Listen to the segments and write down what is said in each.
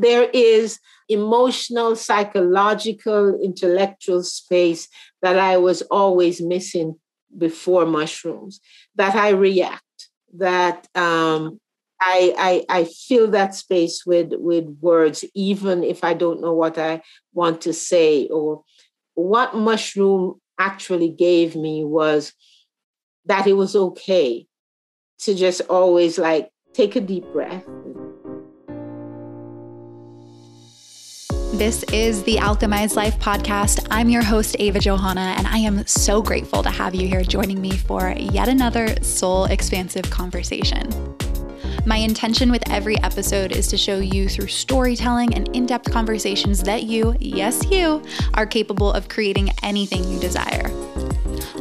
there is emotional, psychological, intellectual space that I was always missing before mushrooms, that I react, that um, I, I, I fill that space with, with words, even if I don't know what I want to say. Or what mushroom actually gave me was that it was okay to just always like take a deep breath This is the Alchemized Life podcast. I'm your host, Ava Johanna, and I am so grateful to have you here joining me for yet another soul expansive conversation. My intention with every episode is to show you through storytelling and in depth conversations that you, yes, you, are capable of creating anything you desire.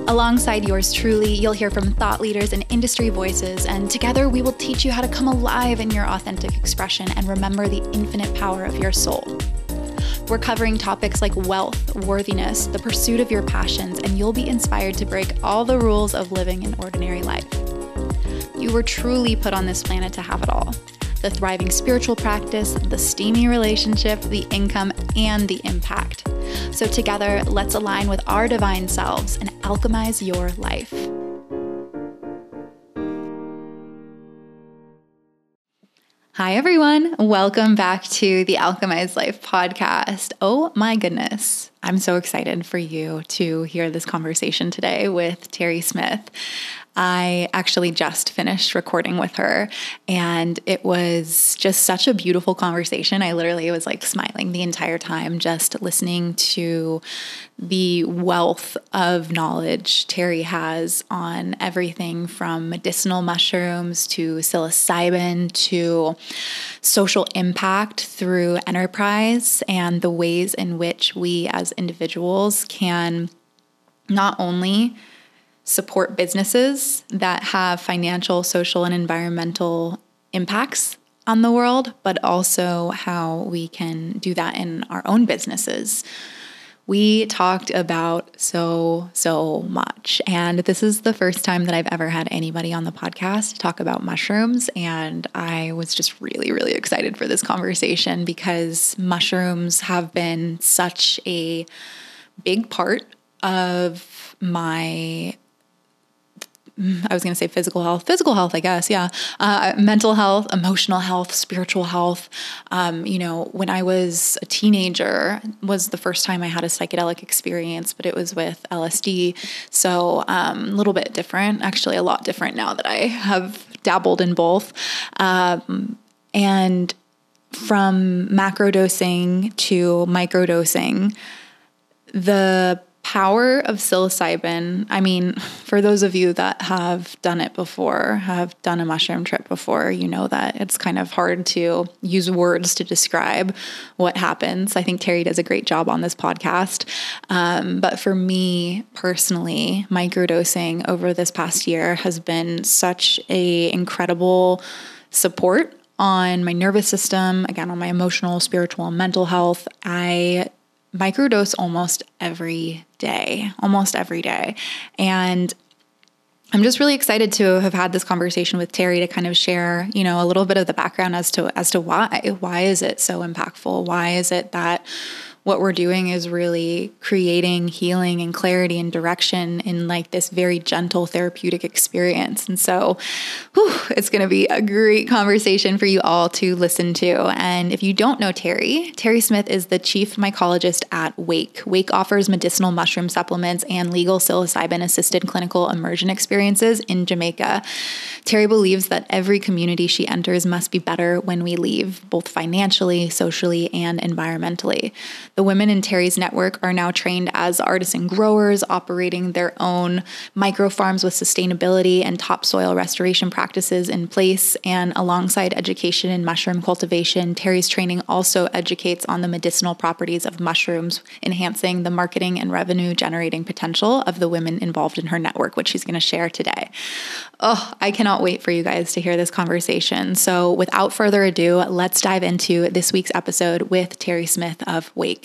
Alongside yours truly, you'll hear from thought leaders and industry voices, and together we will teach you how to come alive in your authentic expression and remember the infinite power of your soul. We're covering topics like wealth, worthiness, the pursuit of your passions, and you'll be inspired to break all the rules of living an ordinary life. You were truly put on this planet to have it all the thriving spiritual practice, the steamy relationship, the income, and the impact. So, together, let's align with our divine selves and alchemize your life. Hi, everyone. Welcome back to the Alchemized Life podcast. Oh my goodness. I'm so excited for you to hear this conversation today with Terri Smith. I actually just finished recording with her, and it was just such a beautiful conversation. I literally was like smiling the entire time, just listening to the wealth of knowledge Terri has on everything from medicinal mushrooms to psilocybin to social impact through enterprise and the ways in which we as individuals can not only support businesses that have financial, social, and environmental impacts on the world, but also how we can do that in our own businesses. We talked about so, so much. And this is the first time that I've ever had anybody on the podcast talk about mushrooms. And I was just really, really excited for this conversation because mushrooms have been such a big part of my I was going to say physical health, physical health, I guess. Yeah. Uh, mental health, emotional health, spiritual health. Um, you know, when I was a teenager was the first time I had a psychedelic experience, but it was with LSD. So um, a little bit different, actually a lot different now that I have dabbled in both. Um, and from macro dosing to micro dosing, the power of psilocybin, I mean, for those of you that have done it before, have done a mushroom trip before, you know that it's kind of hard to use words to describe what happens. I think Terri does a great job on this podcast. Um, but for me personally, microdosing over this past year has been such a incredible support on my nervous system, again, on my emotional, spiritual, and mental health. I microdose almost every day, almost every day. And I'm just really excited to have had this conversation with Terri to kind of share, you know, a little bit of the background as to as to why why is it so impactful? Why is it that what we're doing is really creating healing and clarity and direction in like this very gentle therapeutic experience. And so whew, it's going to be a great conversation for you all to listen to. And if you don't know Terri, Terri Smith is the chief mycologist at Wake. Wake offers medicinal mushroom supplements and legal psilocybin assisted clinical immersion experiences in Jamaica. Terri believes that every community she enters must be better when we leave, both financially, socially, and environmentally. The women in Terri's network are now trained as artisan growers, operating their own micro farms with sustainability and topsoil restoration practices in place. And alongside education in mushroom cultivation, Terri's training also educates on the medicinal properties of mushrooms, enhancing the marketing and revenue generating potential of the women involved in her network, which she's going to share today. Oh, I cannot wait for you guys to hear this conversation. So, without further ado, let's dive into this week's episode with Terri Smith of Wake.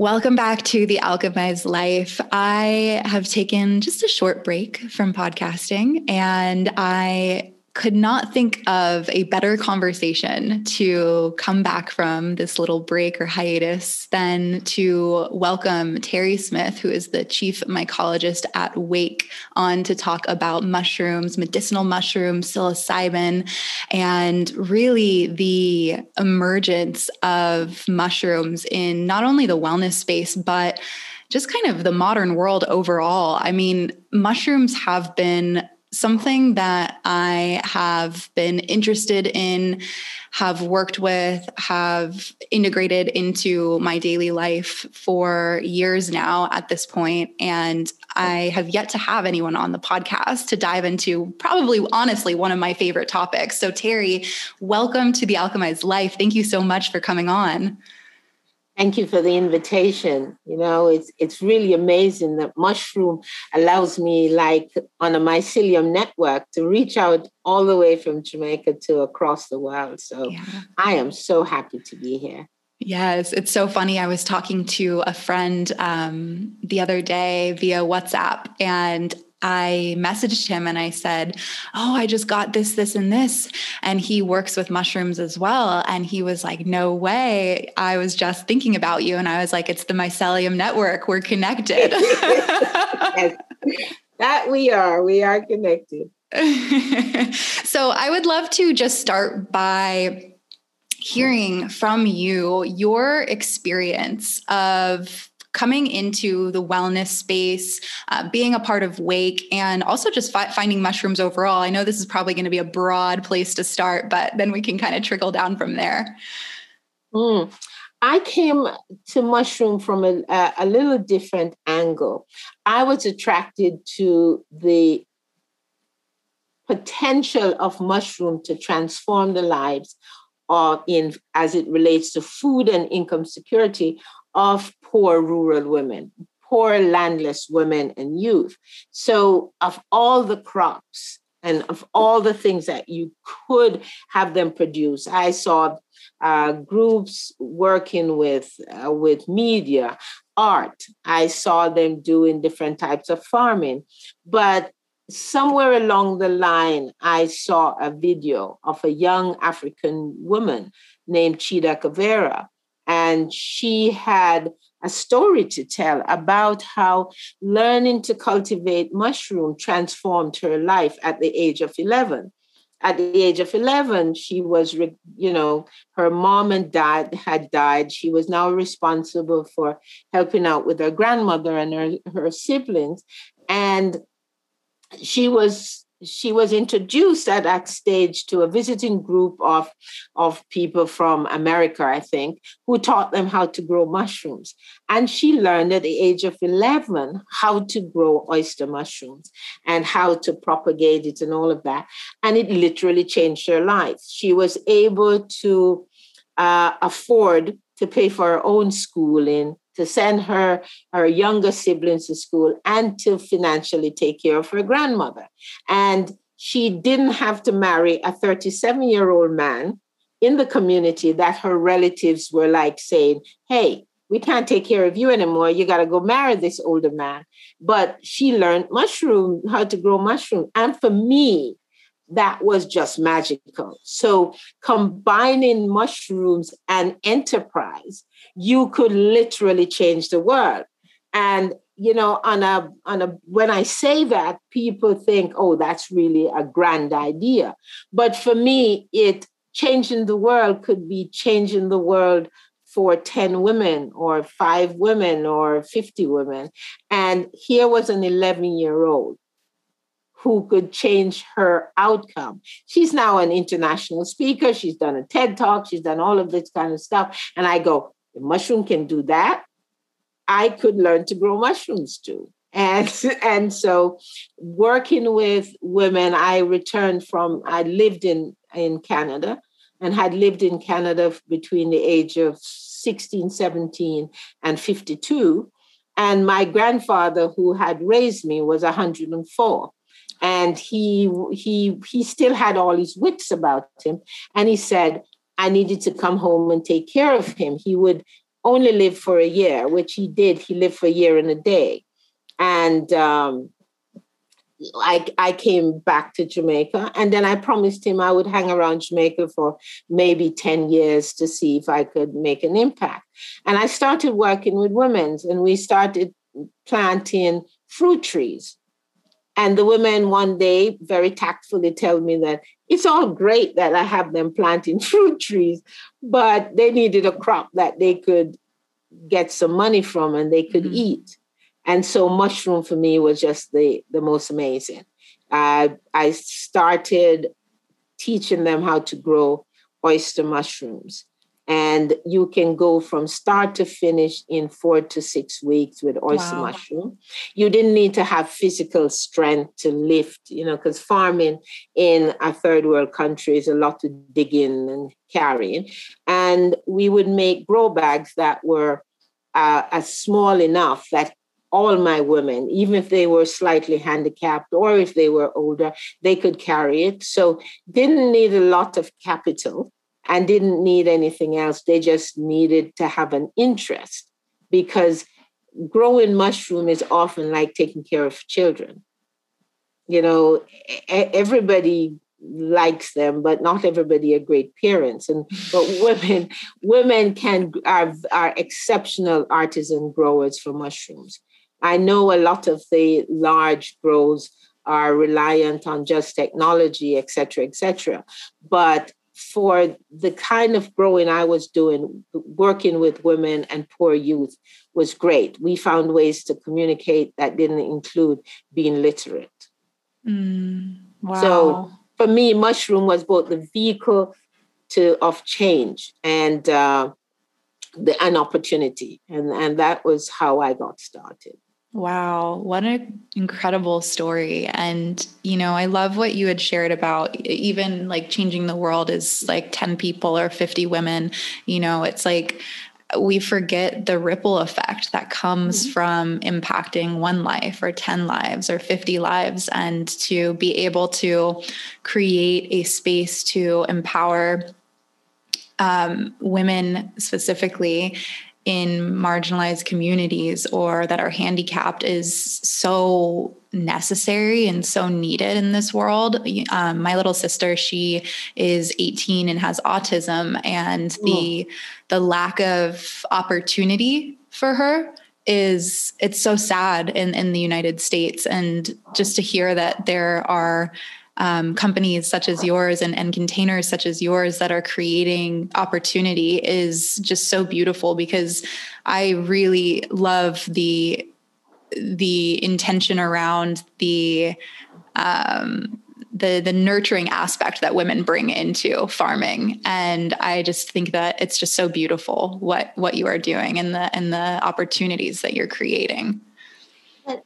Welcome back to the Alchemized Life. I have taken just a short break from podcasting and I could not think of a better conversation to come back from this little break or hiatus than to welcome Terri Smith, who is the chief mycologist at Wake, on to talk about mushrooms, medicinal mushrooms, psilocybin, and really the emergence of mushrooms in not only the wellness space, but just kind of the modern world overall. I mean, mushrooms have been something that I have been interested in, have worked with, have integrated into my daily life for years now at this point, And I have yet to have anyone on the podcast to dive into probably, honestly, one of my favorite topics. So, Terri, welcome to the Alchemized Life. Thank you so much for coming on. Thank you for the invitation. You know, it's it's really amazing that mushroom allows me, like on a mycelium network, to reach out all the way from Jamaica to across the world. So yeah. I am so happy to be here. Yes, it's so funny. I was talking to a friend um, the other day via WhatsApp, and I messaged him and I said, Oh, I just got this, this, and this. And he works with mushrooms as well. And he was like, No way. I was just thinking about you. And I was like, It's the mycelium network. We're connected. yes. That we are. We are connected. so I would love to just start by hearing from you your experience of coming into the wellness space, uh, being a part of Wake, and also just fi- finding mushrooms overall. I know this is probably going to be a broad place to start, but then we can kind of trickle down from there. Mm. I came to mushroom from a, a, little different angle. I was attracted to the potential of mushroom to transform the lives of in as it relates to food and income security of poor rural women, poor landless women and youth. So, of all the crops and of all the things that you could have them produce, I saw uh, groups working with uh, with media, art. I saw them doing different types of farming, but somewhere along the line, I saw a video of a young African woman named Chido Govera and she had a story to tell about how learning to cultivate mushroom transformed her life at the age of 11 at the age of 11 she was you know her mom and dad had died. She was now responsible for helping out with her grandmother and her, her siblings. And she was she was introduced at that stage to a visiting group of, of people from America, I think, who taught them how to grow mushrooms. And she learned at the age of 11 how to grow oyster mushrooms and how to propagate it and all of that. And it literally changed her life. She was able to uh, afford to pay for her own schooling to send her her younger siblings to school and to financially take care of her grandmother. And she didn't have to marry a 37 year old man in the community that her relatives were like saying hey we can't take care of you anymore. You got to go marry this older man. But she learned mushroom how to grow mushroom. And for me that was just magical. So combining mushrooms and enterprise, you could literally change the world. And you know, on a on a when I say that, people think, oh, that's really a grand idea. But for me, it changing the world could be changing the world for 10 women or five women or 50 women. And here was an 11 year old who could change her outcome. She's now an international speaker. She's done a TED talk. She's done all of this kind of stuff. And I go, mushroom can do that. I could learn to grow mushrooms too. And, and so working with women, I returned from, I lived in, in Canada and had lived in Canada between the age of 16, 17, and 52. And my grandfather, who had raised me, was 104 and he he he still had all his wits about him and he said i needed to come home and take care of him he would only live for a year, which he did. He lived for a year and a day. And um, I, I came back to Jamaica and then I promised him I would hang around Jamaica for maybe 10 years to see if I could make an impact. And I started working with women and we started planting fruit trees. And the women one day very tactfully tell me that it's all great that I have them planting fruit trees, but they needed a crop that they could get some money from and they could mm-hmm. eat. And so mushroom for me was just the, the most amazing. Uh, I started teaching them how to grow oyster mushrooms. And you can go from start to finish in four to six weeks with oyster wow. mushroom. You didn't need to have physical strength to lift, you know, because farming in a third world country is a lot to dig in and carrying. And we would make grow bags that were uh, as small enough that all my women, even if they were slightly handicapped or if they were older, they could carry it. So didn't need a lot of capital and didn't need anything else. They just needed to have an interest because growing mushroom is often like taking care of children. You know, everybody likes them, but not everybody are great parents. And but women, women can are, are exceptional artisan growers for mushrooms. I know a lot of the large grows are reliant on just technology, et cetera, et cetera. But for the kind of growing I was doing, working with women and poor youth was great. We found ways to communicate that didn't include being literate. Mm, wow. So for me, mushroom was both the vehicle to of change and uh, the an opportunity, and and that was how I got started. Wow, what an incredible story. And, you know, I love what you had shared about even like changing the world is like 10 people or 50 women. You know, it's like we forget the ripple effect that comes mm-hmm. from impacting one life or 10 lives or 50 lives. And to be able to create a space to empower um, women specifically in marginalized communities or that are handicapped is so necessary and so needed in this world. Um, my little sister, she is 18 and has autism, and the Ooh. the lack of opportunity for her is it's so sad in in the United States. And just to hear that there are um, companies such as yours and, and containers such as yours that are creating opportunity is just so beautiful because I really love the the intention around the um, the the nurturing aspect that women bring into farming. And i just think that it's just so beautiful what what you are doing and the and the opportunities that you're creating.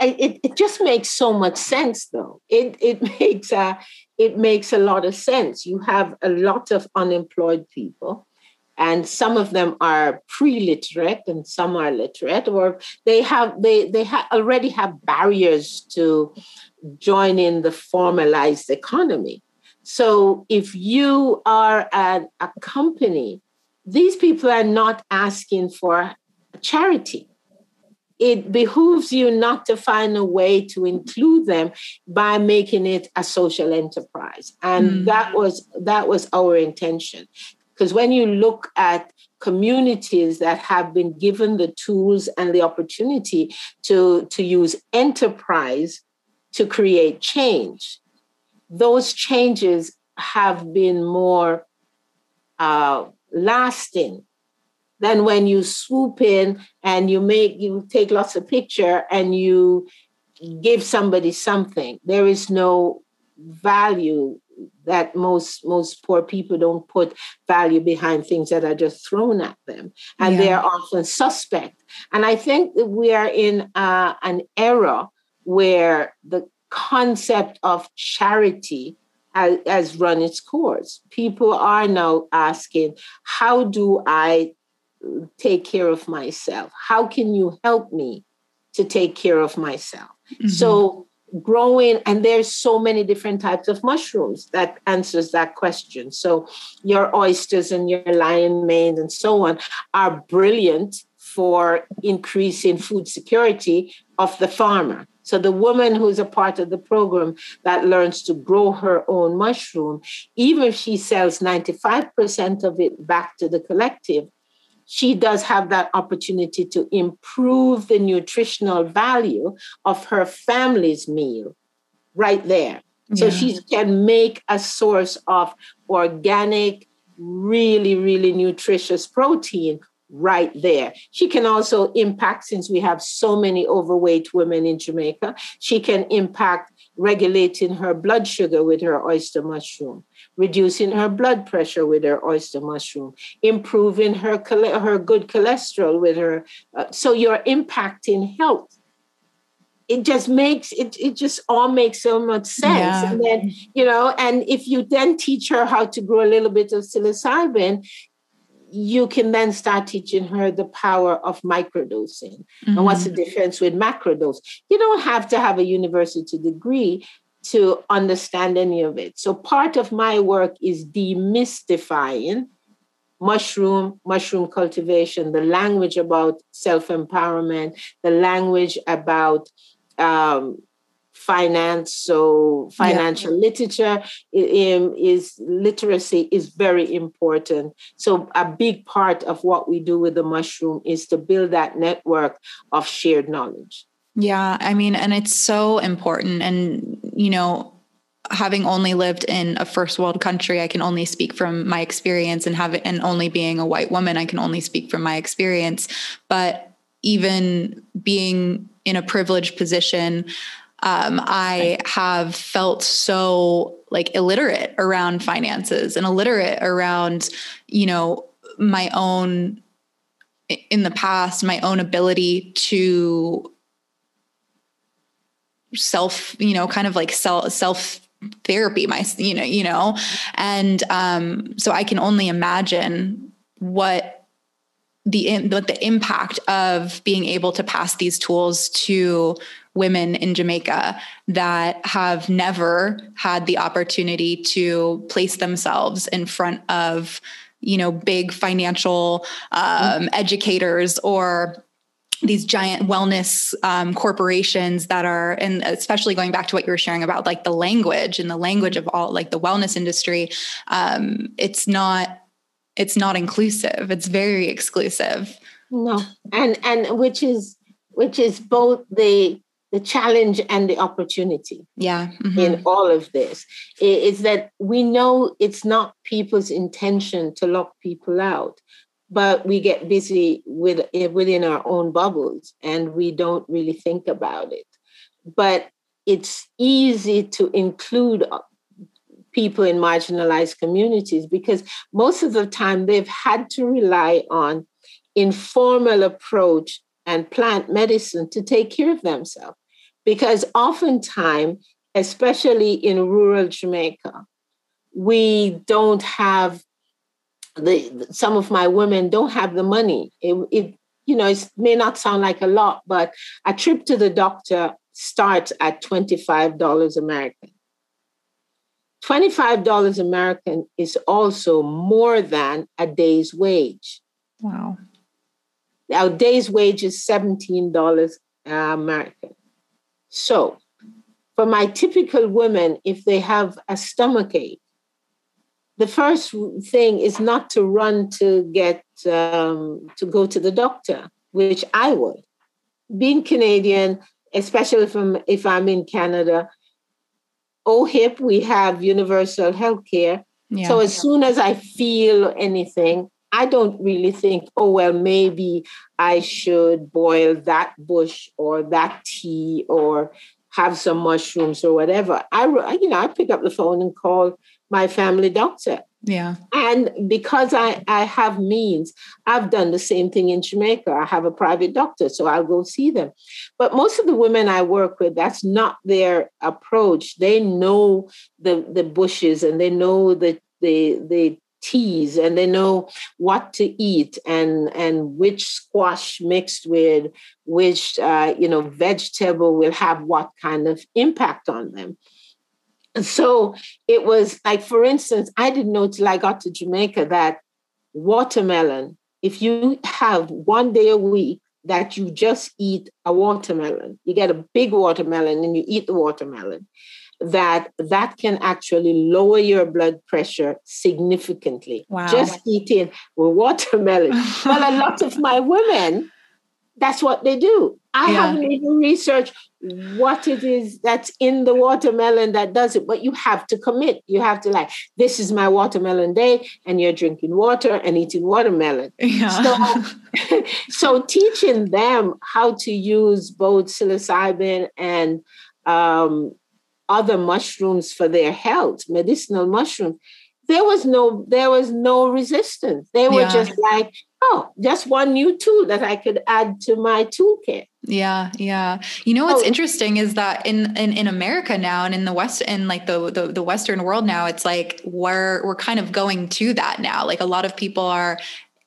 It, it just makes so much sense though. It it makes a it makes a lot of sense. You have a lot of unemployed people and some of them are pre-literate and some are literate or they have they they ha- already have barriers to join in the formalized economy. So if you are at a company these people are not asking for a charity. It behooves you not to find a way to include them by making it a social enterprise. And mm. that was that was our intention because when you look at communities that have been given the tools and the opportunity to, to use enterprise to create change those changes have been more uh, lasting than when you swoop in and you make you take lots of picture and you give somebody something. There is no value that most most poor people don't put value behind things that are just thrown at them and yeah. they are often suspect and i think that we are in uh, an era where the concept of charity has, has run its course people are now asking how do i take care of myself? How can you help me to take care of myself? Mm-hmm. So growing and there's so many different types of mushrooms that answers that question. So your oysters and your lion mane and so on are brilliant for increasing food security of the farmer. So the woman who's a part of the program that learns to grow her own mushroom even if she sells 95% of it back to the collective she does have that opportunity to improve the nutritional value of her family's meal right there. So she can make a source of organic, really, really nutritious protein right there. She can also impact, since we have so many overweight women in Jamaica, she can impact regulating her blood sugar with her oyster mushroom reducing her blood pressure with her oyster mushroom, improving her her good cholesterol with her. Uh, so you're impacting health. It just makes it. It just all makes so much sense. Yeah. And then you know, and if you then teach her how to grow a little bit of psilocybin, you can then start teaching her the power of microdosing mm-hmm. and what's the mm-hmm. difference with macrodose. You don't have to have a university degree to understand any of it. So part of my work is demystifying mushroom, mushroom cultivation, the language about self-empowerment, the language about um, finance. So financial yeah. literature is literacy is very important. So a big part of what we do with the mushroom is to build that network of shared knowledge. Yeah, I mean, and it's so important. And, you know, having only lived in a first world country, I can only speak from my experience and have and only being a white woman, I can only speak from my experience. But even being in a privileged position, um, I have felt so like illiterate around finances and illiterate around, you know, my own in the past, my own ability to self, you know, kind of like self self therapy, my, you know, you know, and um, so I can only imagine what the what the impact of being able to pass these tools to women in Jamaica that have never had the opportunity to place themselves in front of you know big financial um, educators or these giant wellness um, corporations that are and especially going back to what you were sharing about like the language and the language of all like the wellness industry um, it's not it's not inclusive. It's very exclusive. No. And and which is which is both the the challenge and the opportunity yeah. mm-hmm. in all of this. Is that we know it's not people's intention to lock people out but we get busy with eh, within our own bubbles and we don't really think about it. But it's easy to include uh, people in marginalized communities because most of the time they've had to rely on informal approach and plant medicine to take care of themselves. Because oftentimes especially in rural jamaica we don't have the some of my women don't have the money. It, it you know it may not sound like a lot, but a trip to the doctor starts at twenty five dollars American. $25 American is also more than a day's wage. Wow. Our day's wage is $17 American. So, for my typical women, if they have a stomach ache, the first thing is not to run to get um, to go to the doctor, which I would. Being Canadian, especially from if I'm in Canada, OHIP, we have universal health care. Yeah. So as soon as I feel anything, I don't really think, oh, well, maybe I should boil that bush or that tea or have some mushrooms or whatever. I, you know, I pick up the phone and call my family doctor. Yeah. And because I, I have means, I've done the same thing in Jamaica. I have a private doctor, so I'll go see them. But most of the women I work with, that's not their approach. They know the, the bushes and they know the, the, the teas and they know what to eat and and which squash mixed with which uh, you know vegetable will have what kind of impact on them so it was like for instance i didn't know till i got to jamaica that watermelon if you have one day a week that you just eat a watermelon you get a big watermelon and you eat the watermelon that that can actually lower your blood pressure significantly. Wow. Just eating watermelon. well, a lot of my women, that's what they do. I yeah. haven't even researched what it is that's in the watermelon that does it, but you have to commit. You have to like, this is my watermelon day, and you're drinking water and eating watermelon. Yeah. So, so teaching them how to use both psilocybin and um, other mushrooms for their health, medicinal mushrooms, there was no there was no resistance. They were yeah. just like, oh, just one new tool that I could add to my toolkit. Yeah, yeah. You know what's oh. interesting is that in, in in America now and in the West in like the, the the Western world now, it's like we're we're kind of going to that now. Like a lot of people are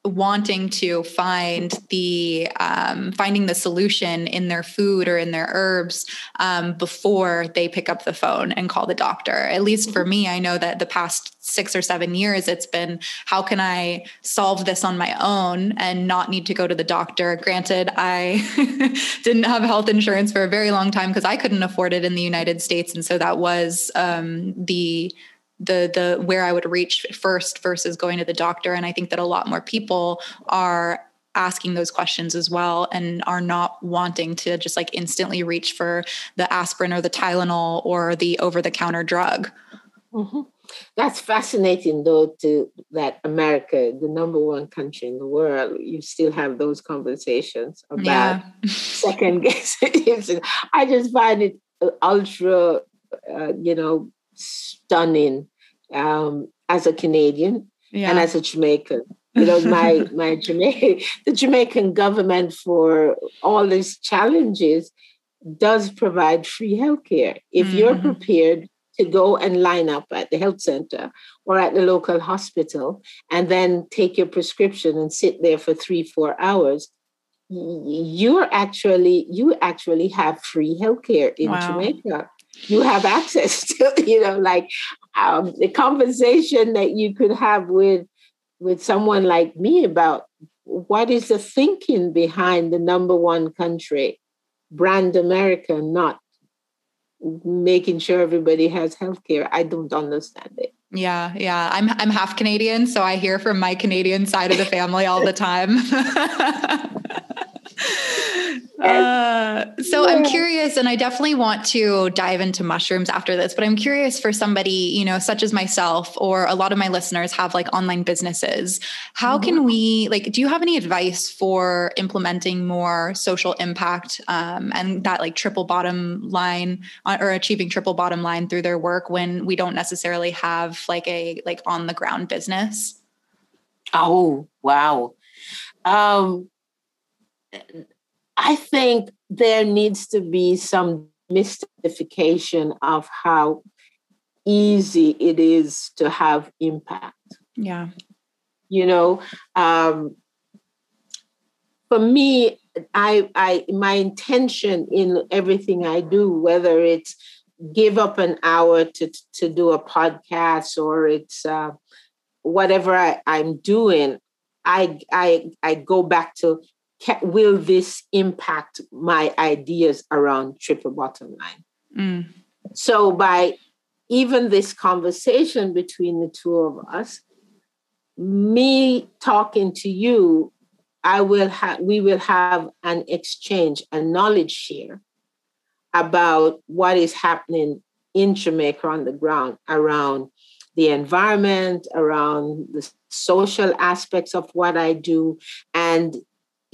wanting to find the um, finding the solution in their food or in their herbs um, before they pick up the phone and call the doctor. At least for me i know that the past six or seven years it's been how can i solve this on my own and not need to go to the doctor? Granted i didn't have health insurance for a very long time because i couldn't afford it in the united states. And so that was um, the the the where I would reach first versus going to the doctor. And I think that a lot more people are asking those questions as well and are not wanting to just like instantly reach for the aspirin or the Tylenol or the over the counter drug. Mm-hmm. That's fascinating, though, to that America, the number one country in the world, you still have those conversations about yeah. second guessing. I just find it uh, ultra, uh, you know, stunning um, as a Canadian yeah. and as a Jamaican. You know, my my Jamaican the Jamaican government for all these challenges does provide free healthcare if mm-hmm. you're prepared to go and line up at the health center or at the local hospital and then take your prescription and sit there for three four hours you're actually you actually have free healthcare in wow. jamaica you have access to you know like um, the conversation that you could have with with someone like me about what is the thinking behind the number one country brand america not making sure everybody has health care i don't understand it. Yeah yeah. I'm i'm half canadian so i hear from my canadian side of the family all the time Uh, so yeah. I'm curious, and I definitely want to dive into mushrooms after this, but I'm curious for somebody, you know, such as myself, or a lot of my listeners have like online businesses. How mm-hmm. can we, like, do you have any advice for implementing more social impact um, and that like triple bottom line uh, or achieving triple bottom line through their work when we don't necessarily have like a like on the ground business? Oh, wow. Um, I think there needs to be some mystification of how easy it is to have impact. Yeah. You know, um, for me, I, I, my intention in everything I do, whether it's give up an hour to to do a podcast or it's uh, whatever I, I'm doing, I I I go back to will this impact my ideas around triple bottom line? Mm. So by even this conversation between the two of us, me talking to you, I will have we will have an exchange, a knowledge share about what is happening in Jamaica on the ground around the environment, around the social aspects of what I do, and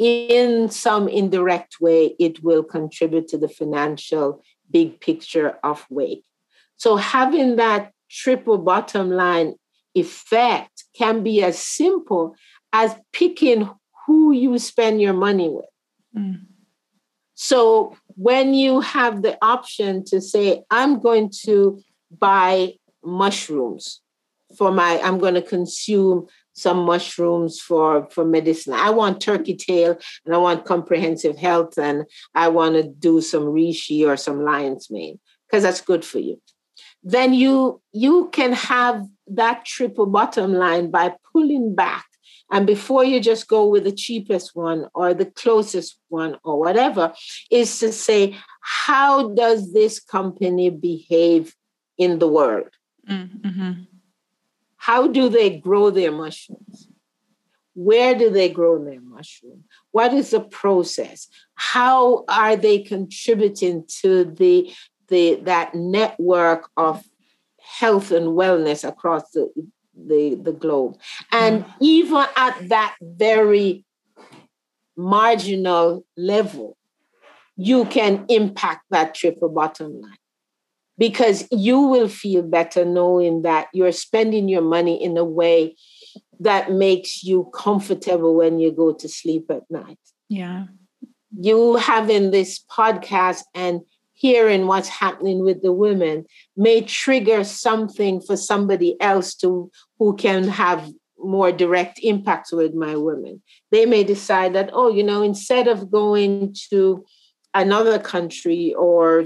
in some indirect way, it will contribute to the financial big picture of Wake. So having that triple bottom line effect can be as simple as picking who you spend your money with. Mm. So when you have the option to say, I'm going to buy mushrooms for my i'm going to consume some mushrooms for for medicine. I want turkey tail and i want comprehensive health and i want to do some reishi or some lion's mane because that's good for you. Then you you can have that triple bottom line by pulling back. And before you just go with the cheapest one or the closest one or whatever is to say how does this company behave in the world? Mm-hmm. How do they grow their mushrooms where do they grow their mushroom what is the process how are they contributing to the the that network of health and wellness across the the, the globe. And mm. even at that very marginal level, you can impact that triple bottom line because you will feel better knowing that you're spending your money in a way that makes you comfortable when you go to sleep at night. Yeah. You having this podcast and hearing what's happening with the women may trigger something for somebody else to who can have more direct impact with my women they may decide that oh you know instead of going to another country or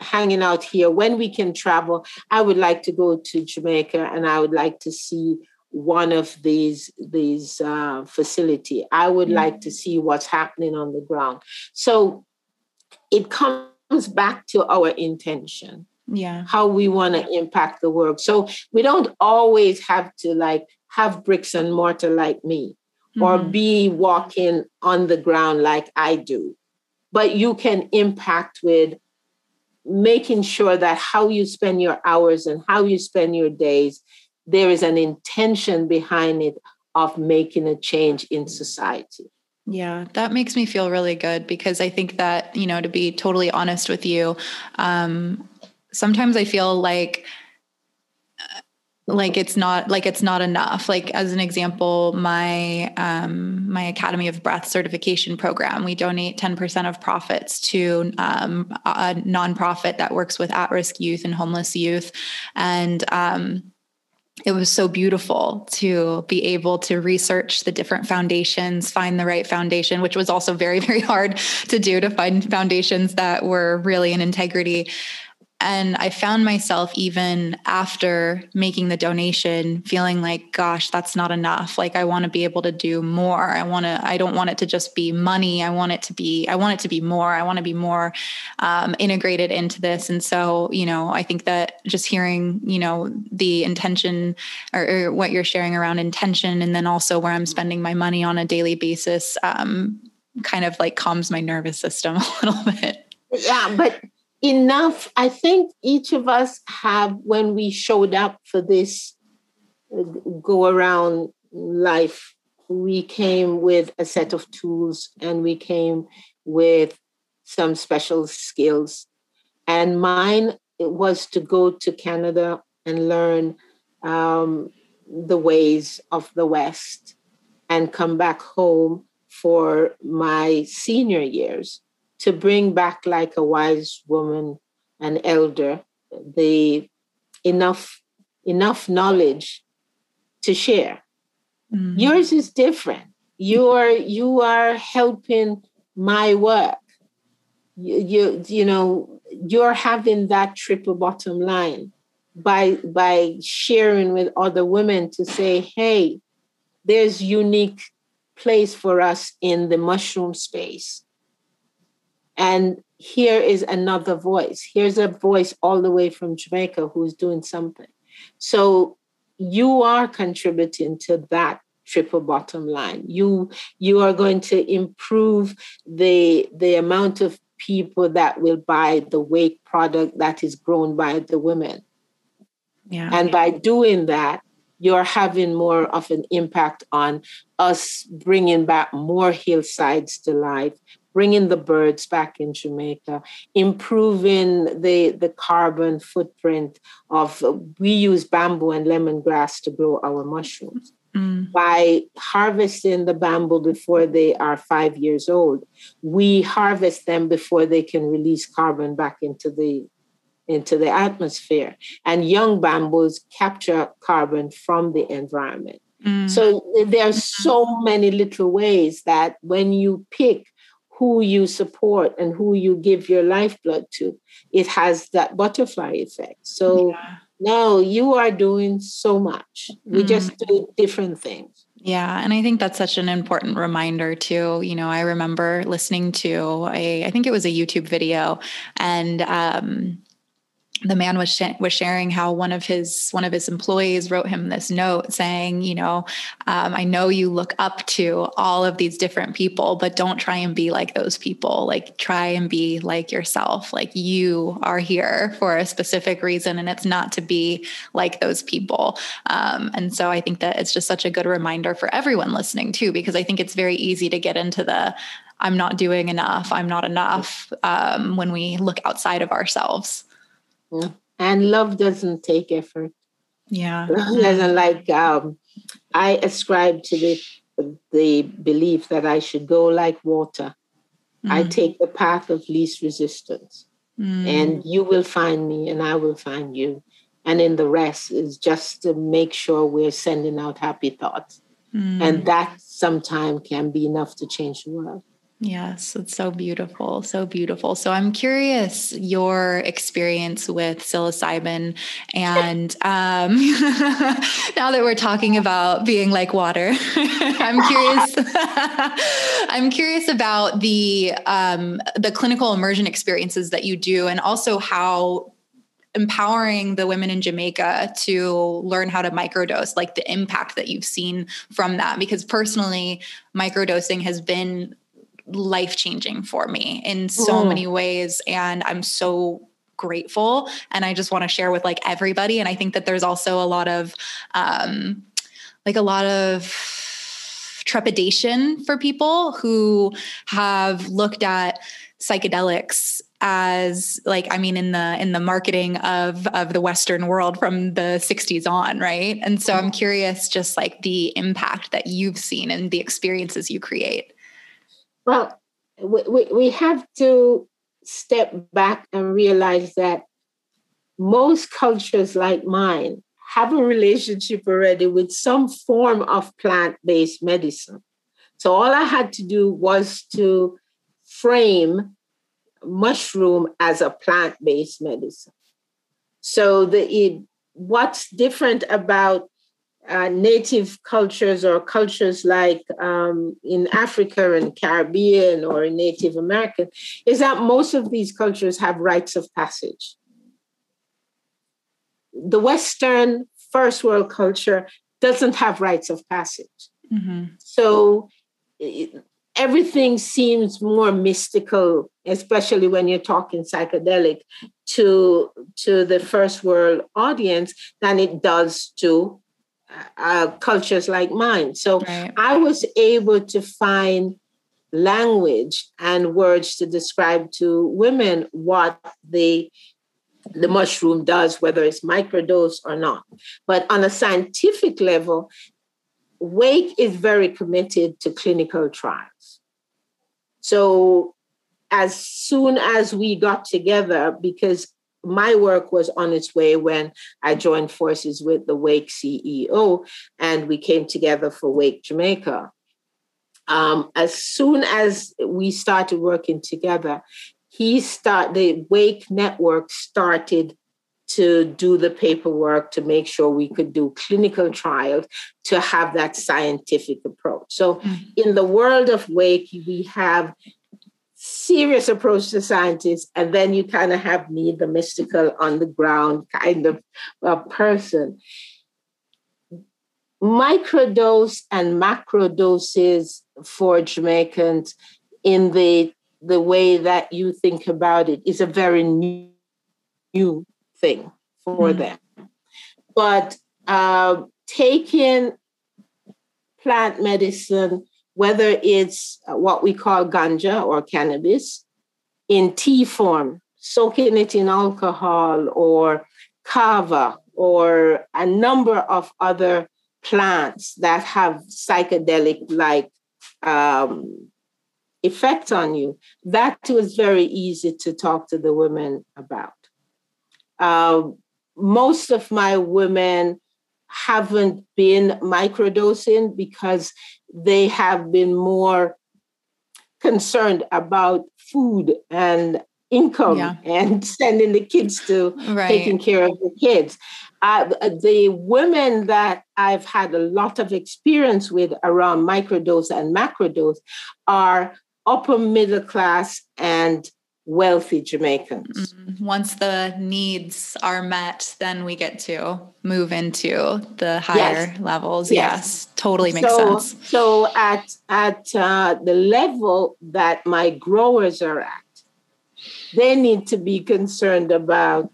hanging out here when we can travel i would like to go to jamaica and i would like to see one of these these uh, facility. I would mm-hmm. like to see what's happening on the ground. So it comes back to our intention. Yeah. How we want to impact the world. So we don't always have to like have bricks and mortar like me mm-hmm. or be walking on the ground like i do but you can impact with making sure that how you spend your hours and how you spend your days there is an intention behind it of making a change in society. Yeah, that makes me feel really good because I think that, you know, to be totally honest with you, um, sometimes I feel like like it's not like it's not enough like as an example my um, my academy of breath certification program we donate 10% of profits to um, a nonprofit that works with at-risk youth and homeless youth and um, it was so beautiful to be able to research the different foundations, find the right foundation, which was also very, very hard to do to find foundations that were really in integrity. And I found myself even after making the donation feeling like, gosh, that's not enough. Like I want to be able to do more. I want to, I don't want it to just be money. I want it to be, I want it to be more. I want to be more um, integrated into this. And so, you know, I think that just hearing, you know, the intention or, or what you're sharing around intention and then also where I'm spending my money on a daily basis um, kind of like calms my nervous system a little bit. Yeah, but enough. I think each of us have, when we showed up for this uh, go around life, we came with a set of tools and we came with some special skills. And mine was to go to Canada and learn um, the ways of the West and come back home for my senior years to bring back like a wise woman, an elder, the enough enough knowledge to share. Mm-hmm. Yours is different. You are you are helping my work. You, you you know you're having that triple bottom line by by sharing with other women to say, hey, there's unique place for us in the mushroom space and here is another voice. Here's a voice all the way from Jamaica who's doing something. So you are contributing to that triple bottom line. You you are going to improve the the amount of people that will buy the wake product that is grown by the women. Yeah. And by doing that, you're having more of an impact on us bringing back more hillsides to life, bringing the birds back in Jamaica, improving the, the carbon footprint of, we use bamboo and lemongrass to grow our mushrooms. Mm. By harvesting the bamboo before they are five years old, we harvest them before they can release carbon back into the into the atmosphere. And young bamboos capture carbon from the environment. Mm. So there are so many little ways that when you pick who you support and who you give your lifeblood to, it has that butterfly effect. So yeah. no, you are doing so much. We mm. just do different things. Yeah, and I think that's such an important reminder too. You know, I remember listening to a, I think it was a YouTube video, and um, the man was sh- was sharing how one of his one of his employees wrote him this note saying, you know, um, I know you look up to all of these different people, but don't try and be like those people. Like try and be like yourself. Like you are here for a specific reason, and it's not to be like those people. Um, and so I think that it's just such a good reminder for everyone listening too, because I think it's very easy to get into the I'm not doing enough. I'm not enough um, when we look outside of ourselves. And love doesn't take effort. Yeah. Doesn't like um, I ascribe to the the belief that I should go like water. Mm. I take the path of least resistance. Mm. And you will find me and I will find you. And in the rest is just to make sure we're sending out happy thoughts. Mm. And that sometimes can be enough to change the world. Yes, it's so beautiful, so beautiful. So I'm curious your experience with psilocybin, and um, now that we're talking about being like water, I'm curious. I'm curious about the um, the clinical immersion experiences that you do, and also how empowering the women in Jamaica to learn how to microdose, like the impact that you've seen from that. Because personally, microdosing has been life changing for me in so mm. many ways. And I'm so grateful. And I just want to share with like everybody. And I think that there's also a lot of, um, like a lot of trepidation for people who have looked at psychedelics as like i mean in the in the marketing of of the western world from the 60s on right and so i'm curious just like the impact that you've seen and the experiences you create well, we, we have to step back and realize that most cultures like mine have a relationship already with some form of plant based medicine. So all I had to do was to frame mushroom as a plant based medicine. So the it, what's different about uh, native cultures or cultures like um, in Africa and Caribbean or in Native American is that most of these cultures have rites of passage. The Western first world culture doesn't have rites of passage. Mm-hmm. So everything seems more mystical, especially when you're talking psychedelic to, to the first world audience than it does to uh, cultures like mine. So right. I was able to find language and words to describe to women what the the mushroom does, whether it's microdose or not. But on a scientific level, Wake is very committed to clinical trials. So as soon as we got together, because my work was on its way when I joined forces with the Wake CEO and we came together for Wake Jamaica. Um, as soon as we started working together, he started the Wake Network started to do the paperwork to make sure we could do clinical trials to have that scientific approach. So, mm-hmm. in the world of Wake, we have serious approach to scientists, and then you kind of have me, the mystical, on the ground kind of a person. Microdose and macro doses for Jamaicans in the the way that you think about it is a very new, new thing for mm. them. But uh, taking plant medicine whether it's uh, what we call ganja or cannabis in tea form, soaking it in alcohol or kava or a number of other plants that have psychedelic like um, effect on you. That was very easy to talk to the women about. uh, most of my women haven't been microdosing because they have been more concerned about food and income yeah. and sending the kids to right. taking care of the kids. Uh, the women that I've had a lot of experience with around microdose and macrodose are upper middle class and wealthy Jamaicans. Mm-hmm. Once the needs are met, then we get to move into the higher yes. levels. Yes. yes. totally makes so, sense. So at at uh, the level that my growers are at, they need to be concerned about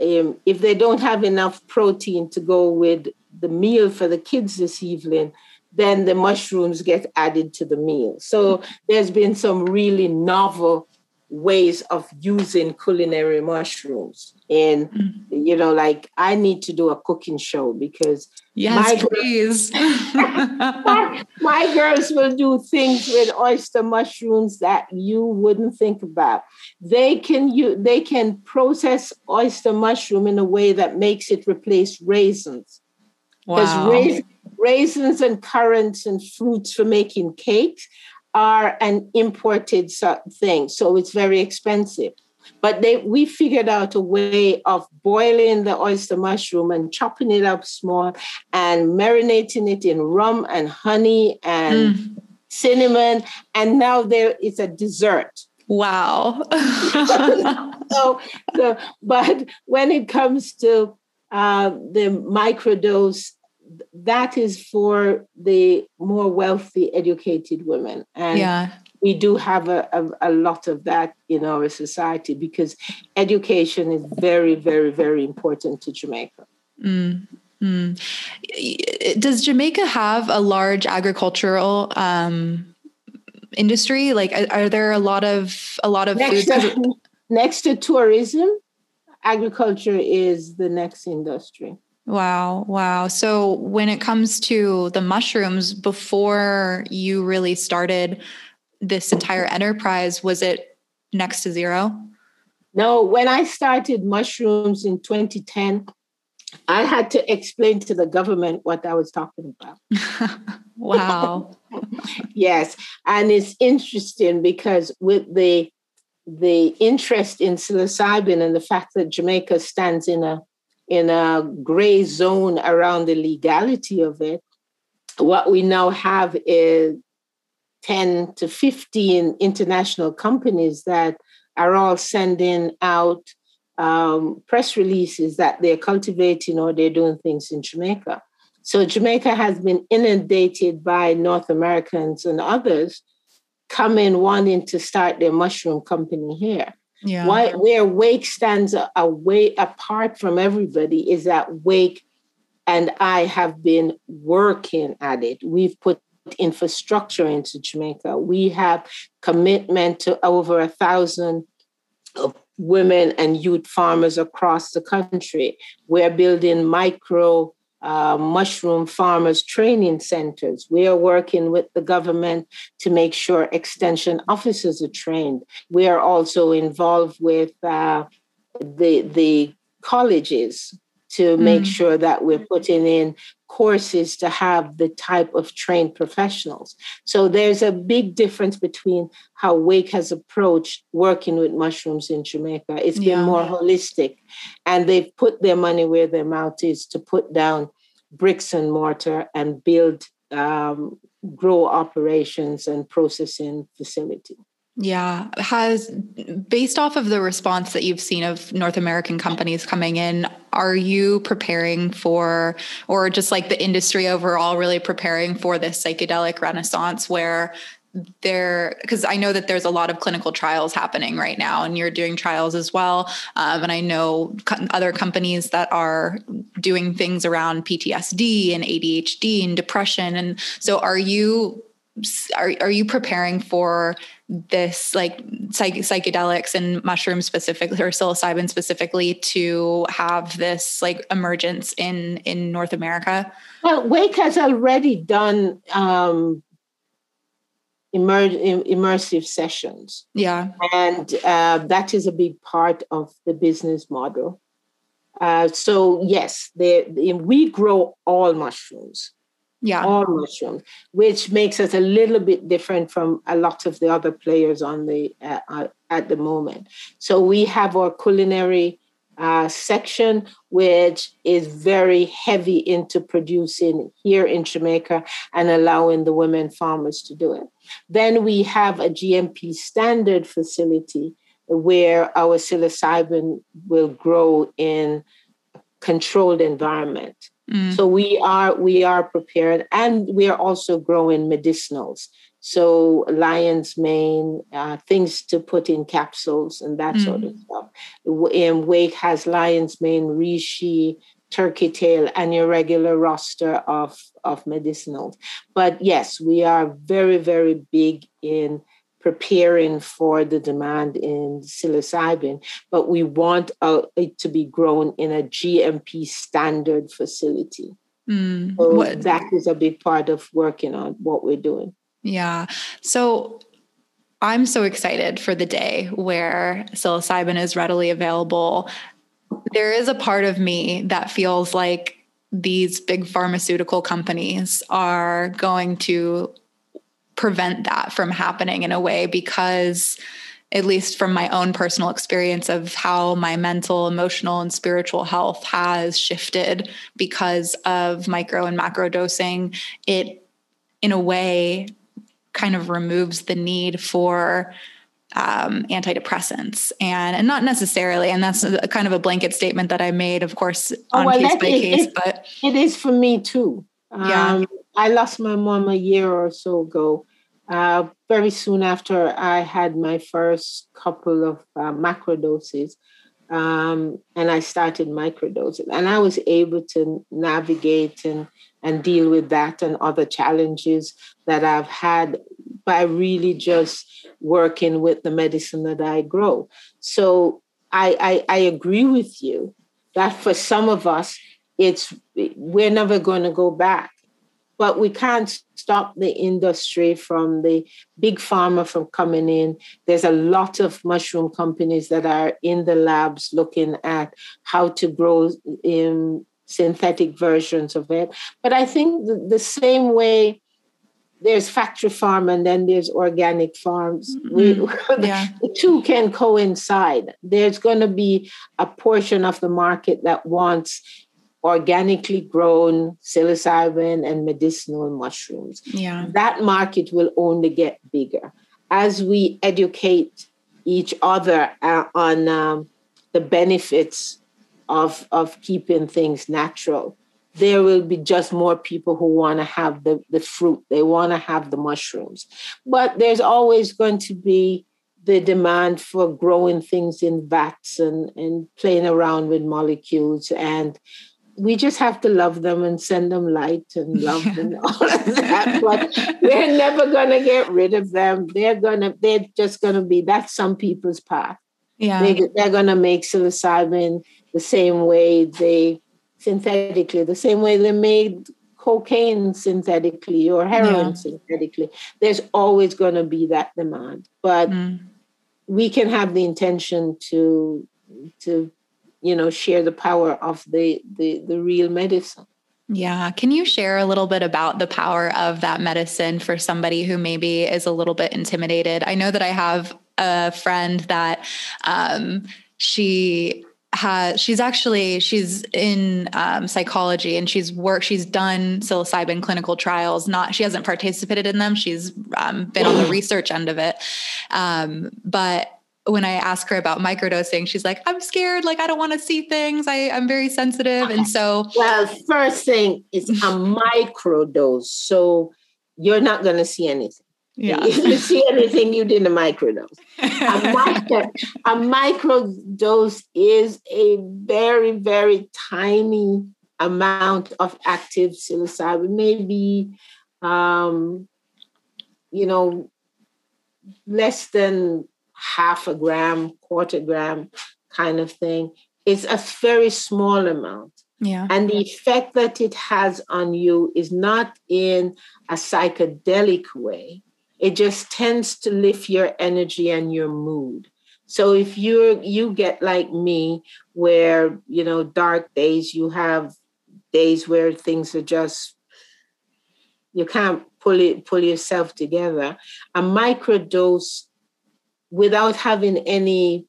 um, if they don't have enough protein to go with the meal for the kids this evening then the mushrooms get added to the meal so there's been some really novel ways of using culinary mushrooms. And mm-hmm. you know, like I need to do a cooking show because yes, my please. my, my girls will do things with oyster mushrooms that you wouldn't think about. They can you they can process oyster mushroom in a way that makes it replace raisins. Because wow. raisins, raisins and currants and fruits for making cakes are an imported thing, so it's very expensive. But they, we figured out a way of boiling the oyster mushroom and chopping it up small and marinating it in rum and honey and mm. cinnamon. And now there is a dessert. Wow. so, so, but when it comes to uh, the microdose that is for the more wealthy, educated women. And yeah. we do have a, a, a, lot of that in our society because education is very, very, very important to Jamaica. Mm. Mm. Does Jamaica have a large agricultural um, industry? Like, are, are, there a lot of a lot of next to, next to tourism? Agriculture is the next industry. Wow. Wow. So when it comes to the mushrooms, before you really started this entire enterprise, was it next to zero? No, when I started mushrooms in 2010, I had to explain to the government what I was talking about. wow. yes. And it's interesting because with the the interest in psilocybin and the fact that Jamaica stands in a in a gray zone around the legality of it. What we now have is 10 to 15 international companies that are all sending out um, press releases that they're cultivating or they're doing things in Jamaica. So Jamaica has been inundated by North Americans and others coming wanting to start their mushroom company here. Yeah. Why, where Wake stands away apart from everybody is that Wake and I have been working at it. We've put infrastructure into Jamaica. We have commitment to over a thousand women and youth farmers across the country. We're building micro uh, mushroom farmers training centers. We are working with the government to make sure extension officers are trained. We are also involved with uh, the the colleges to make mm. sure that we're putting in courses to have the type of trained professionals. So there's a big difference between how Wake has approached working with mushrooms in Jamaica. It's been yeah. more holistic, and they've put their money where their mouth is to put down bricks and mortar and build um, grow operations and processing facility. Yeah. Has based off of the response that you've seen of North American companies coming in, are you preparing for, or just like the industry overall, really preparing for this psychedelic renaissance where there because i know that there's a lot of clinical trials happening right now and you're doing trials as well um, and i know co- other companies that are doing things around ptsd and adhd and depression and so are you are, are you preparing for this like psych- psychedelics and mushrooms specifically or psilocybin specifically to have this like emergence in in north america? Well wake has already done um immer- immersive sessions. Yeah. And uh, that is a big part of the business model. Uh, so yes, they, they, we grow all mushrooms. Yeah, all mushrooms, which makes us a little bit different from a lot of the other players on the uh, uh, at the moment. So we have our culinary uh, section, which is very heavy into producing here in Jamaica and allowing the women farmers to do it. Then we have a GMP standard facility where our psilocybin will grow in controlled environment. Mm. So we are we are prepared, and we are also growing medicinals. So lion's mane, uh, things to put in capsules and that mm. sort of stuff. And Wake has lion's mane, reishi, turkey tail, and your regular roster of of medicinals. But yes, we are very very big in preparing for the demand in psilocybin, but we want uh, it to be grown in a GMP standard facility. Mm, so what? that is a big part of working on what we're doing. Yeah. So I'm so excited for the day where psilocybin is readily available. There is a part of me that feels like these big pharmaceutical companies are going to prevent that from happening in a way because at least from my own personal experience of how my mental, emotional, and spiritual health has shifted because of micro and macro dosing, it in a way kind of removes the need for um, antidepressants and and not necessarily and that's a, kind of a blanket statement that i made of course oh, on oh, well, case by it, case it, but it is for me too yeah. Um, i lost my mom a year or so ago uh, very soon after I had my first couple of uh, macro doses, um, and I started microdosing, and I was able to navigate and and deal with that and other challenges that I've had by really just working with the medicine that I grow. So I, I, I agree with you that for some of us, it's we're never going to go back but we can't stop the industry from the big pharma from coming in. There's a lot of mushroom companies that are in the labs looking at how to grow in synthetic versions of it. But I think the, the same way there's factory farm and then there's organic farms. Mm-hmm. We, yeah. the two can coincide. There's going to be a portion of the market that wants organically grown psilocybin and medicinal mushrooms. Yeah. That market will only get bigger as we educate each other uh, on um, the benefits of, of keeping things natural. There will be just more people who want to have the, the fruit, they want to have the mushrooms. But there's always going to be the demand for growing things in vats and, and playing around with molecules and we just have to love them and send them light and love and all of that. But we're never gonna get rid of them. They're gonna, they're just gonna be that's some people's path. Yeah. They, they're gonna make psilocybin the same way they synthetically, the same way they made cocaine synthetically or heroin yeah. synthetically. There's always gonna be that demand. But mm. we can have the intention to to you know share the power of the the, the real medicine yeah. Can you share a little bit about the power of that medicine for somebody who maybe is a little bit intimidated? I know that I have a friend that um, she has she's actually she's in um, psychology and she's worked she's done psilocybin clinical trials not she hasn't participated in them she's um, been on the research end of it um, but when I ask her about microdosing, she's like, I'm scared. Like, I don't want to see things. I, I'm very sensitive. And so. Well, first thing is a microdose. So you're not going to see anything. Yeah. If you see anything, you did a microdose. a, micro, a microdose is a very, very tiny amount of active psilocybin, maybe, um, you know, less than half a gram, quarter gram kind of thing. It's a very small amount. Yeah. And the effect that it has on you is not in a psychedelic way. It just tends to lift your energy and your mood. So if you you get like me, where you know dark days, you have days where things are just you can't pull it pull yourself together. A microdose without having any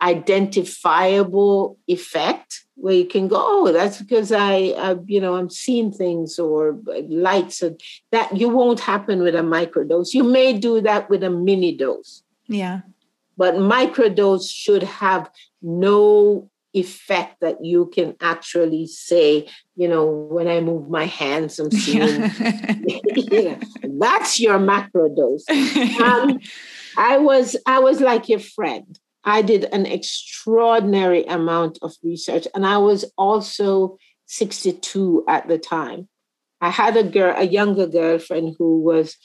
identifiable effect where you can go oh that's because I, I you know i'm seeing things or lights and that you won't happen with a microdose you may do that with a mini dose yeah but microdose should have no effect that you can actually say, you know, when I move my hands, I'm seeing, yeah. that's your macrodose. Um, I was, I was like your friend. I did an extraordinary amount of research, and I was also 62 at the time. I had a girl, a younger girlfriend who was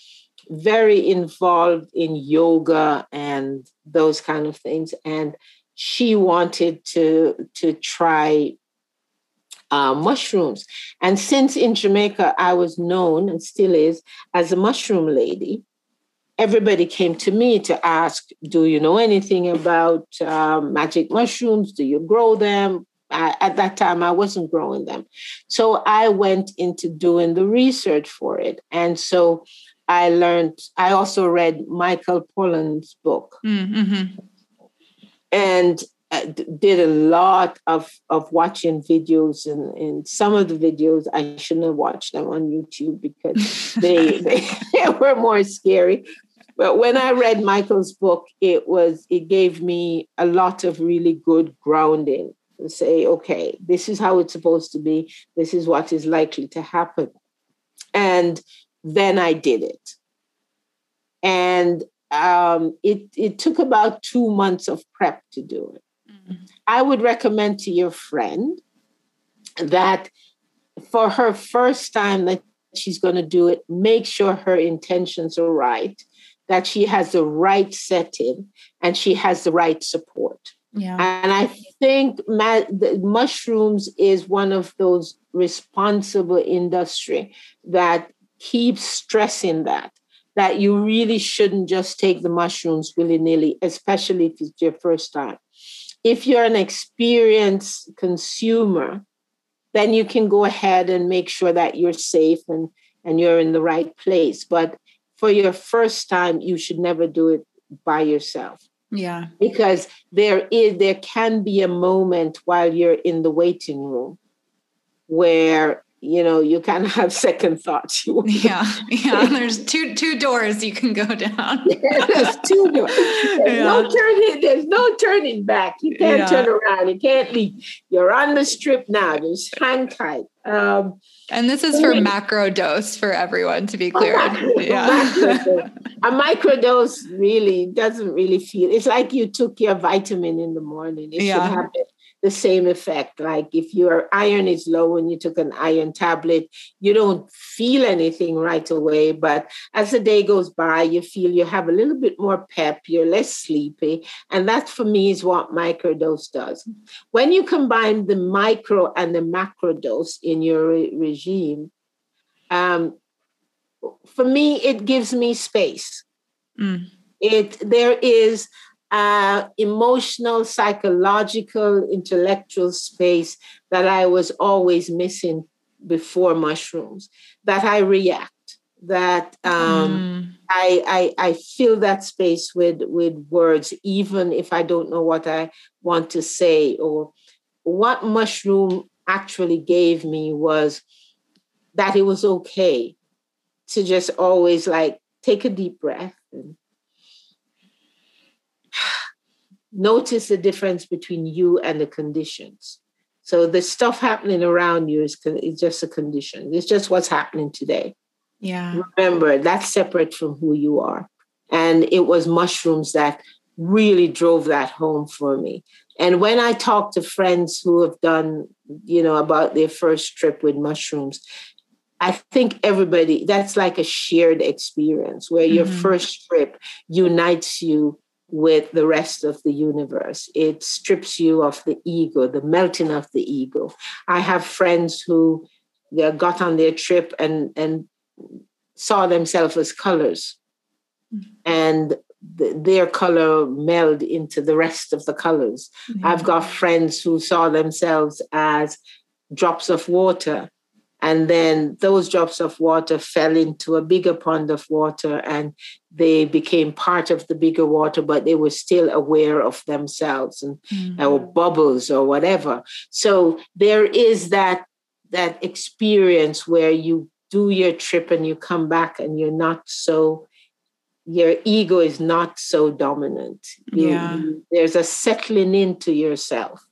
very involved in yoga and those kind of things. And she wanted to, to try uh, mushrooms. And since in Jamaica I was known and still is as a mushroom lady, everybody came to me to ask, Do you know anything about uh, magic mushrooms? Do you grow them? I, at that time, I wasn't growing them. So I went into doing the research for it. And so I learned, I also read Michael Pollan's book. Mm-hmm. And did a lot of, of watching videos and, and some of the videos I shouldn't have watched them on YouTube because they, they, they were more scary. But when I read Michael's book, it was it gave me a lot of really good grounding to say, okay, this is how it's supposed to be. This is what is likely to happen. And then I did it. And um, it, it took about two months of prep to do it. I would recommend to your friend that for her first time that she's going to do it, make sure her intentions are right, that she has the right setting, and she has the right support. Yeah. And I think mushrooms is one of those responsible industry that keeps stressing that that you really shouldn't just take the mushrooms willy-nilly, especially if it's your first time. If you're an experienced consumer, then you can go ahead and make sure that you're safe and, and you're in the right place. But for your first time, you should never do it by yourself. Yeah. Because there is there can be a moment while you're in the waiting room where you know you kind of have second thoughts yeah yeah there's two two doors you can go down there's two doors there's yeah. no turning there's no turning back you can't yeah. turn around you can't leave you're on the strip now just hang tight um, and this is for macro dose for everyone to be clear. Macro, yeah. a micro dose really doesn't really feel it's like you took your vitamin in the morning. It yeah. should happen the same effect. Like if your iron is low and you took an iron tablet, you don't feel anything right away. But as the day goes by, you feel you have a little bit more pep, you're less sleepy. And that for me is what microdose does. When you combine the micro and the macro dose in your re- regime, um, for me, it gives me space. Mm. It there is uh, emotional, psychological, intellectual space that I was always missing before mushrooms, that I react, that um, mm. I, I, I fill that space with, with words, even if I don't know what I want to say. Or what mushroom actually gave me was that it was okay to just always like take a deep breath and notice the difference between you and the conditions. So the stuff happening around you is, is just a condition. It's just what's happening today. Yeah. Remember, that's separate from who you are. And it was mushrooms that really drove that home for me. And when I talk to friends who have done, you know, about their first trip with mushrooms, I think everybody, that's like a shared experience where mm-hmm. your first trip unites you with the rest of the universe. It strips you of the ego, the melting of the ego. I have friends who got on their trip and, and saw themselves as colors. Mm-hmm. And the, their color meld into the rest of the colors. Mm-hmm. I've got friends who saw themselves as drops of water. And then those drops of water fell into a bigger pond of water and they became part of the bigger water, but they were still aware of themselves and mm-hmm. or bubbles or whatever. So there is that that experience where you do your trip and you come back and you're not so your ego is not so dominant. You, yeah. You, there's a settling into yourself.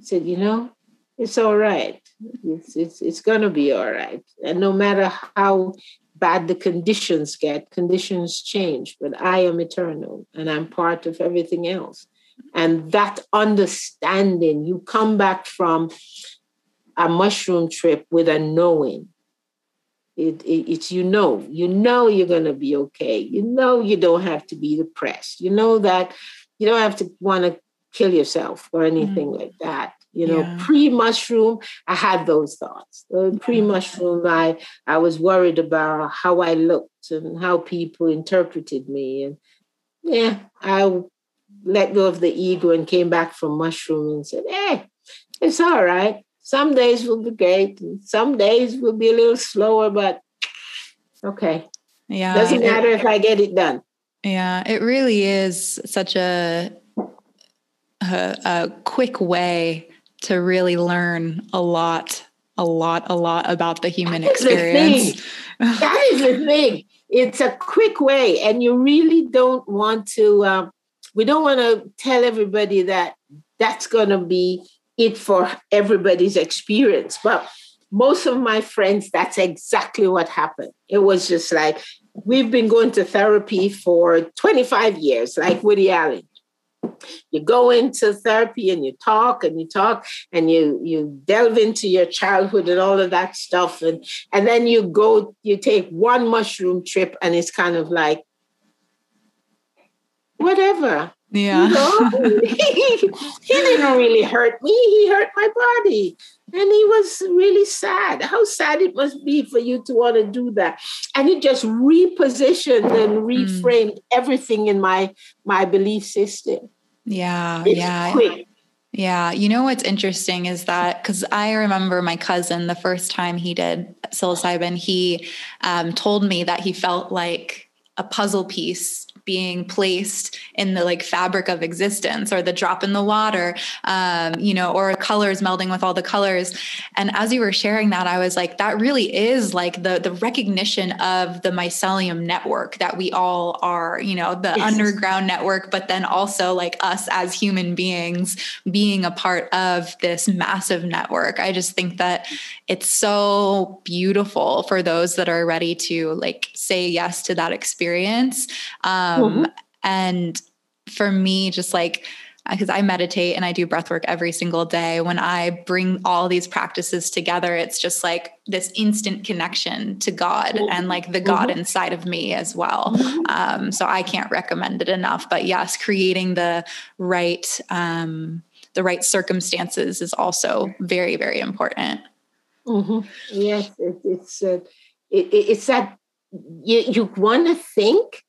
Said, you know, it's all right. It's it's it's gonna be all right. And no matter how bad the conditions get, conditions change, but I am eternal and I'm part of everything else. And that understanding, you come back from a mushroom trip with a knowing it, it, it's you know, you know you're going to be okay. You know you don't have to be depressed. You know that you don't have to want to kill yourself or anything mm. like that. You know, yeah. pre mushroom, I had those thoughts. Pre mushroom, I I was worried about how I looked and how people interpreted me, and yeah, I let go of the ego and came back from mushroom and said, "Hey, it's all right. Some days will be great, and some days will be a little slower, but okay. Yeah. Doesn't matter it, if I get it done. Yeah, it really is such a a, a quick way to really learn a lot, a lot, a lot about the human that experience. The that is the thing. It's a quick way, and you really don't want to. Um, we don't want to tell everybody that that's going to be it for everybody's experience. But most of my friends, that's exactly what happened. It was just like, we've been going to therapy for 25 years, like Woody Allen. You go into therapy and you talk and you talk and you you delve into your childhood and all of that stuff and and then you go you take one mushroom trip and it's kind of like whatever yeah. You know? he, didn't really hurt me. He hurt my body. And he was really sad. How sad it must be for you to want to do that. And it just repositioned and hmm. reframed mm. everything in my my belief system. Yeah. It's yeah. Quick. Yeah. You know what's interesting is that because I remember my cousin, the first time he did psilocybin, he um, told me that he felt like a puzzle piece being placed in the like fabric of existence or the drop in the water um, you know or colors melding with all the colors and as you were sharing that i was like that really is like the the recognition of the mycelium network that we all are you know the yes. underground network but then also like us as human beings being a part of this massive network i just think that it's so beautiful for those that are ready to like say yes to that experience um, um, mm-hmm. And for me, just like, because I meditate and I do breath work every single day. When I bring all these practices together, it's just like this instant connection to God mm-hmm. and like the God mm-hmm. inside of me as well. Mm-hmm. Um, so I can't recommend it enough. But yes, creating the right um, the right circumstances is also very very important. Mm-hmm. Yes, it, it's uh, it, it's that you you want to think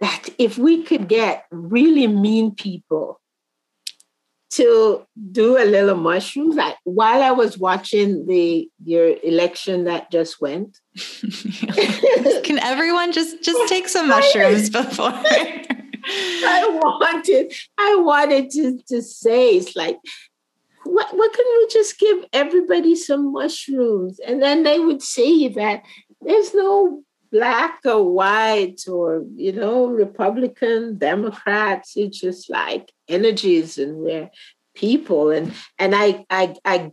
that if we could get really mean people to do a little mushrooms like while i was watching the your election that just went. Can everyone just just take some mushrooms before? I wanted i wanted to, to say it's like what, what can we just give everybody some mushrooms? And then they would see that there's no black or white or you know republican democrats it's just like energies and we're people. And and i i i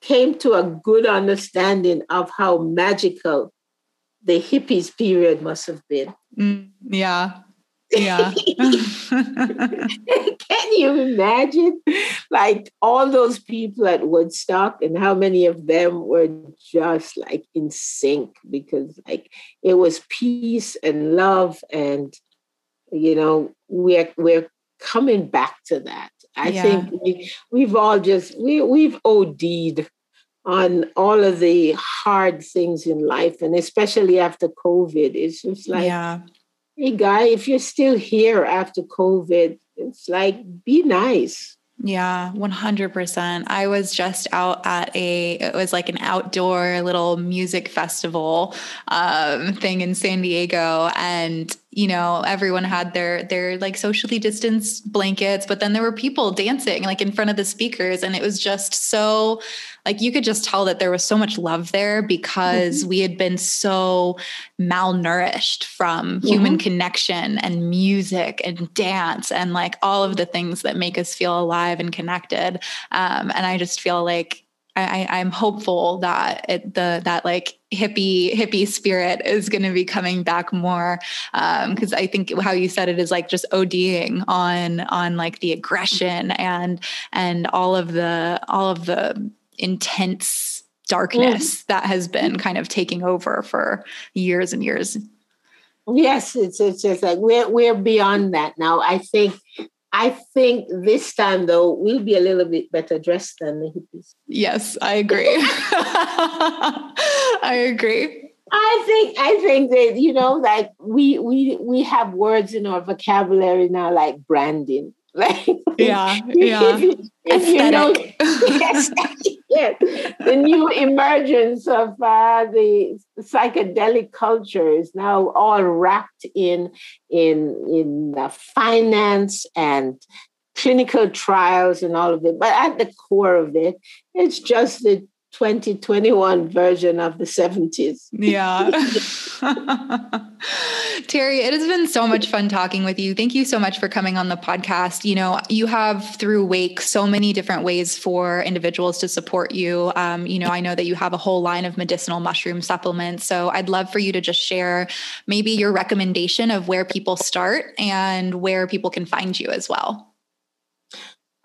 came to a good understanding of how magical the hippies period must have been. Mm, yeah. Yeah. Can you imagine? Like all those people at Woodstock and how many of them were just like in sync because like it was peace and love and you know we're we're coming back to that. I yeah. think we, we've all just we we've OD'd on all of the hard things in life and especially after COVID. It's just like yeah hey, guy, if you're still here after COVID, it's like, be nice. Yeah, 100%. I was just out at a, it was like an outdoor little music festival um, thing in San Diego. And you know everyone had their their like socially distanced blankets but then there were people dancing like in front of the speakers and it was just so like you could just tell that there was so much love there because mm-hmm. we had been so malnourished from mm-hmm. human connection and music and dance and like all of the things that make us feel alive and connected um, and i just feel like I, am hopeful that it, the that like hippie hippie spirit is going to be coming back more because um, I think how you said it is like just ODing on on like the aggression and and all of the all of the intense darkness mm. that has been kind of taking over for years and years. Yes, it's it's just like we're we're beyond that now. I think I think this time though we'll be a little bit better dressed than the hippies. Yes, I agree. I agree. I think I think that you know, like we we we have words in our vocabulary now, like branding. Like yeah, yeah. If, if you know, yes, yes, the new emergence of uh, the psychedelic culture is now all wrapped in in in uh, finance and clinical trials and all of it. But at the core of it, it's just the 2021 version of the 70s. Yeah. Terri, it has been so much fun talking with you. Thank you so much for coming on the podcast. You know, you have through Wake so many different ways for individuals to support you. Um, you know, I know that you have a whole line of medicinal mushroom supplements. So I'd love for you to just share maybe your recommendation of where people start and where people can find you as well.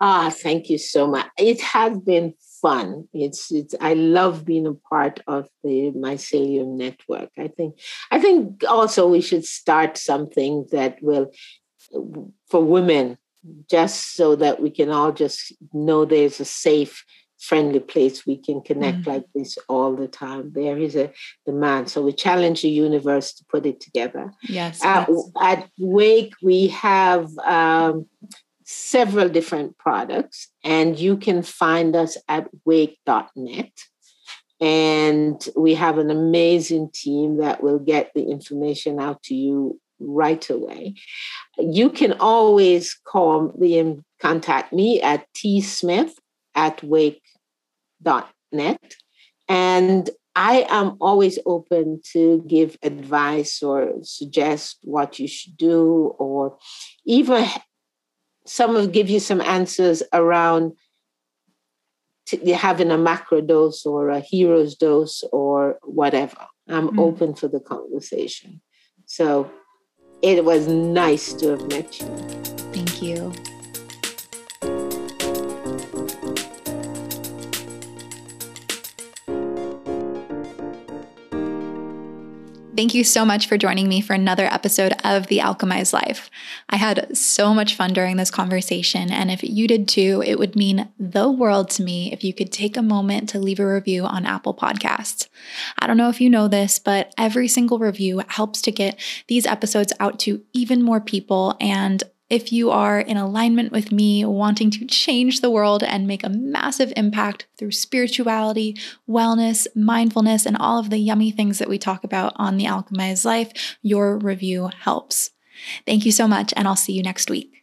Ah, thank you so much. It has been fun. It's it's I love being a part of the mycelium network. I think I think also we should start something that will for women just so that we can all just know there's a safe friendly place we can connect mm-hmm. like this all the time there is a demand so we challenge the universe to put it together yes, yes. at wake we have um, several different products, and you can find us at wake.net. And we have an amazing team that will get the information out to you right away. You can always call me and contact me at tsmith at wake.net. And I am always open to give advice or suggest what you should do, or even some will give you some answers around t- having a macro dose or a hero's dose or whatever. I'm mm. open for the conversation. So it was nice to have met you. Thank you. Thank you so much for joining me for another episode of The Alchemized Life. I had so much fun during this conversation, and if you did too, it would mean the world to me if you could take a moment to leave a review on Apple Podcasts. I don't know if you know this, but every single review helps to get these episodes out to even more people, and if you are in alignment with me, wanting to change the world and make a massive impact through spirituality, wellness, mindfulness, and all of the yummy things that we talk about on The Alchemized Life, your review helps. Thank you so much, and I'll see you next week.